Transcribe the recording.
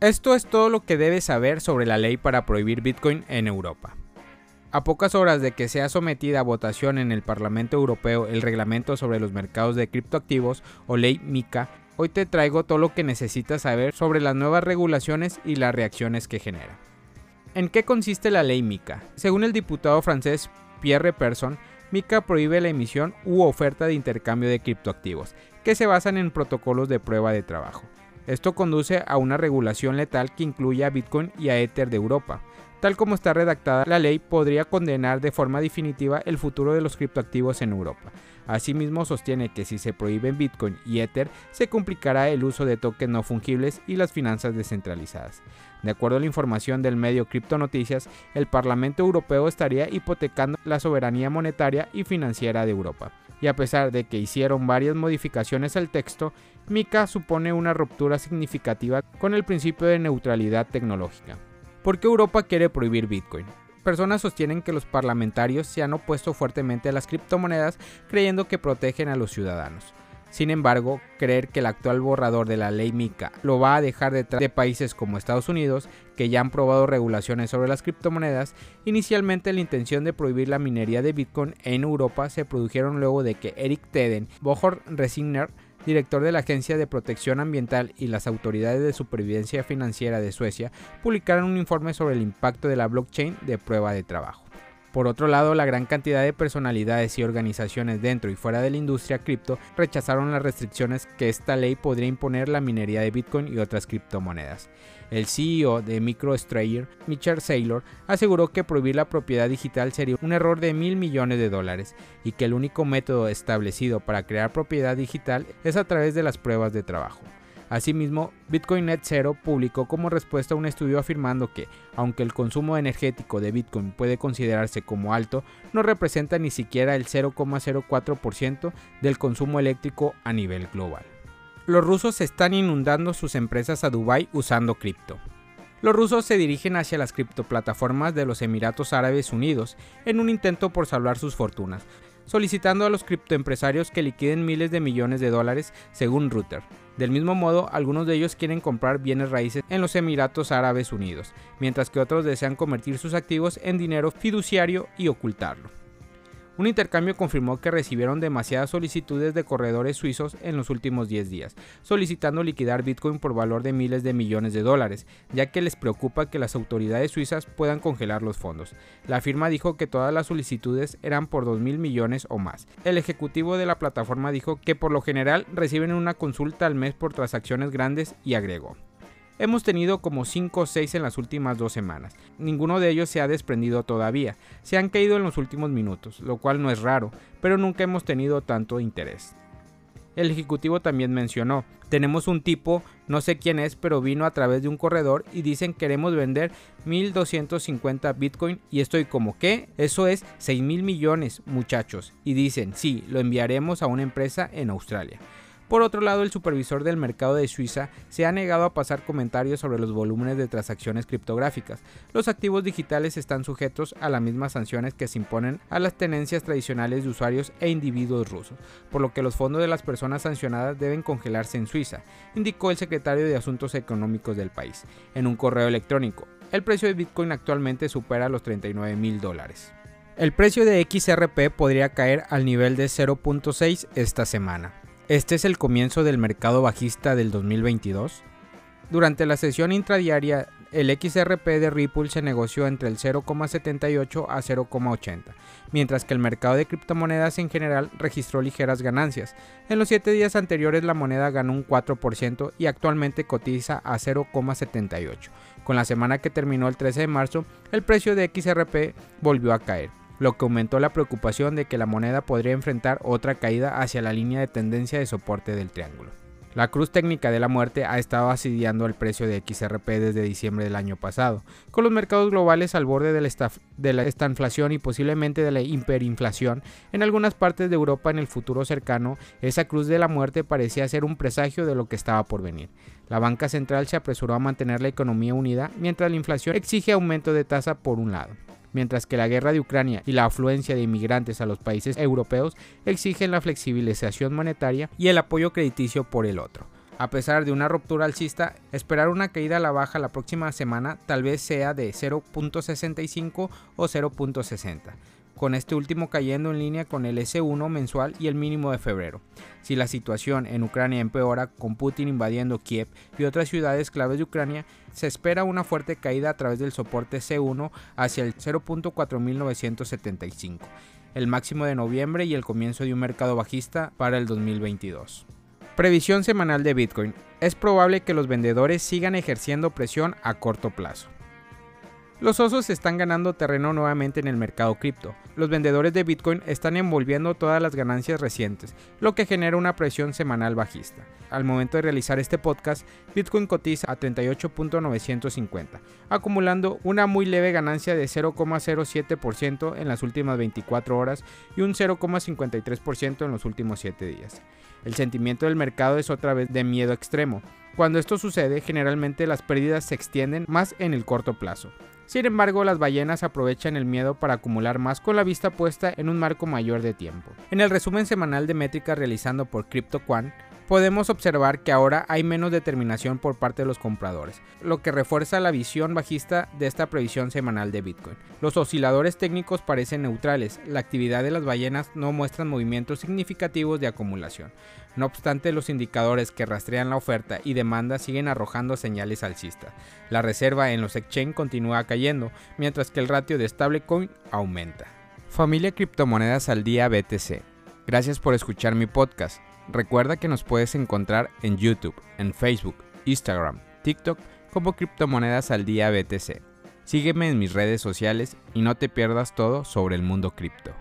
Esto es todo lo que debes saber sobre la ley para prohibir Bitcoin en Europa. A pocas horas de que sea sometida a votación en el Parlamento Europeo el reglamento sobre los mercados de criptoactivos o ley MICA, hoy te traigo todo lo que necesitas saber sobre las nuevas regulaciones y las reacciones que genera. ¿En qué consiste la ley MICA? Según el diputado francés Pierre Persson, MICA prohíbe la emisión u oferta de intercambio de criptoactivos, que se basan en protocolos de prueba de trabajo. Esto conduce a una regulación letal que incluye a Bitcoin y a Ether de Europa. Tal como está redactada, la ley podría condenar de forma definitiva el futuro de los criptoactivos en Europa. Asimismo, sostiene que si se prohíben Bitcoin y Ether, se complicará el uso de tokens no fungibles y las finanzas descentralizadas. De acuerdo a la información del medio Cripto Noticias, el Parlamento Europeo estaría hipotecando la soberanía monetaria y financiera de Europa. Y a pesar de que hicieron varias modificaciones al texto, MICA supone una ruptura significativa con el principio de neutralidad tecnológica. ¿Por qué Europa quiere prohibir Bitcoin? Personas sostienen que los parlamentarios se han opuesto fuertemente a las criptomonedas creyendo que protegen a los ciudadanos. Sin embargo, creer que el actual borrador de la ley MICA lo va a dejar detrás de países como Estados Unidos, que ya han probado regulaciones sobre las criptomonedas, inicialmente la intención de prohibir la minería de Bitcoin en Europa se produjeron luego de que Eric Teden, Bohor Resigner, director de la Agencia de Protección Ambiental y las autoridades de supervivencia financiera de Suecia, publicaron un informe sobre el impacto de la blockchain de prueba de trabajo. Por otro lado, la gran cantidad de personalidades y organizaciones dentro y fuera de la industria cripto rechazaron las restricciones que esta ley podría imponer la minería de Bitcoin y otras criptomonedas. El CEO de MicroStrayer, Mitchell Saylor, aseguró que prohibir la propiedad digital sería un error de mil millones de dólares y que el único método establecido para crear propiedad digital es a través de las pruebas de trabajo. Asimismo, Bitcoin Net Zero publicó como respuesta a un estudio afirmando que, aunque el consumo energético de Bitcoin puede considerarse como alto, no representa ni siquiera el 0,04% del consumo eléctrico a nivel global. Los rusos están inundando sus empresas a Dubái usando cripto. Los rusos se dirigen hacia las criptoplataformas de los Emiratos Árabes Unidos en un intento por salvar sus fortunas, solicitando a los criptoempresarios que liquiden miles de millones de dólares según Reuters. Del mismo modo, algunos de ellos quieren comprar bienes raíces en los Emiratos Árabes Unidos, mientras que otros desean convertir sus activos en dinero fiduciario y ocultarlo. Un intercambio confirmó que recibieron demasiadas solicitudes de corredores suizos en los últimos 10 días, solicitando liquidar Bitcoin por valor de miles de millones de dólares, ya que les preocupa que las autoridades suizas puedan congelar los fondos. La firma dijo que todas las solicitudes eran por 2 mil millones o más. El ejecutivo de la plataforma dijo que por lo general reciben una consulta al mes por transacciones grandes y agregó. Hemos tenido como 5 o 6 en las últimas dos semanas. Ninguno de ellos se ha desprendido todavía. Se han caído en los últimos minutos, lo cual no es raro, pero nunca hemos tenido tanto interés. El ejecutivo también mencionó, tenemos un tipo, no sé quién es, pero vino a través de un corredor y dicen queremos vender 1250 Bitcoin y estoy como, ¿qué? Eso es 6 mil millones, muchachos. Y dicen, sí, lo enviaremos a una empresa en Australia. Por otro lado, el supervisor del mercado de Suiza se ha negado a pasar comentarios sobre los volúmenes de transacciones criptográficas. Los activos digitales están sujetos a las mismas sanciones que se imponen a las tenencias tradicionales de usuarios e individuos rusos, por lo que los fondos de las personas sancionadas deben congelarse en Suiza, indicó el secretario de Asuntos Económicos del país, en un correo electrónico. El precio de Bitcoin actualmente supera los 39 mil dólares. El precio de XRP podría caer al nivel de 0.6 esta semana. Este es el comienzo del mercado bajista del 2022. Durante la sesión intradiaria, el XRP de Ripple se negoció entre el 0,78 a 0,80, mientras que el mercado de criptomonedas en general registró ligeras ganancias. En los 7 días anteriores la moneda ganó un 4% y actualmente cotiza a 0,78. Con la semana que terminó el 13 de marzo, el precio de XRP volvió a caer lo que aumentó la preocupación de que la moneda podría enfrentar otra caída hacia la línea de tendencia de soporte del triángulo. La cruz técnica de la muerte ha estado asediando el precio de XRP desde diciembre del año pasado, con los mercados globales al borde de la, de la estanflación y posiblemente de la hiperinflación. En algunas partes de Europa en el futuro cercano, esa cruz de la muerte parecía ser un presagio de lo que estaba por venir. La banca central se apresuró a mantener la economía unida mientras la inflación exige aumento de tasa por un lado mientras que la guerra de Ucrania y la afluencia de inmigrantes a los países europeos exigen la flexibilización monetaria y el apoyo crediticio por el otro. A pesar de una ruptura alcista, esperar una caída a la baja la próxima semana tal vez sea de 0.65 o 0.60 con este último cayendo en línea con el S1 mensual y el mínimo de febrero. Si la situación en Ucrania empeora con Putin invadiendo Kiev y otras ciudades claves de Ucrania, se espera una fuerte caída a través del soporte C1 hacia el 0.4975, el máximo de noviembre y el comienzo de un mercado bajista para el 2022. Previsión semanal de Bitcoin. Es probable que los vendedores sigan ejerciendo presión a corto plazo. Los osos están ganando terreno nuevamente en el mercado cripto. Los vendedores de Bitcoin están envolviendo todas las ganancias recientes, lo que genera una presión semanal bajista. Al momento de realizar este podcast, Bitcoin cotiza a 38.950, acumulando una muy leve ganancia de 0,07% en las últimas 24 horas y un 0,53% en los últimos 7 días. El sentimiento del mercado es otra vez de miedo extremo. Cuando esto sucede, generalmente las pérdidas se extienden más en el corto plazo. Sin embargo, las ballenas aprovechan el miedo para acumular más con la vista puesta en un marco mayor de tiempo. En el resumen semanal de métricas realizando por CryptoQuant, podemos observar que ahora hay menos determinación por parte de los compradores, lo que refuerza la visión bajista de esta previsión semanal de Bitcoin. Los osciladores técnicos parecen neutrales, la actividad de las ballenas no muestran movimientos significativos de acumulación. No obstante, los indicadores que rastrean la oferta y demanda siguen arrojando señales alcistas. La reserva en los exchange continúa cayendo, mientras que el ratio de stablecoin aumenta. Familia Criptomonedas al Día BTC. Gracias por escuchar mi podcast. Recuerda que nos puedes encontrar en YouTube, en Facebook, Instagram, TikTok como Criptomonedas al Día BTC. Sígueme en mis redes sociales y no te pierdas todo sobre el mundo cripto.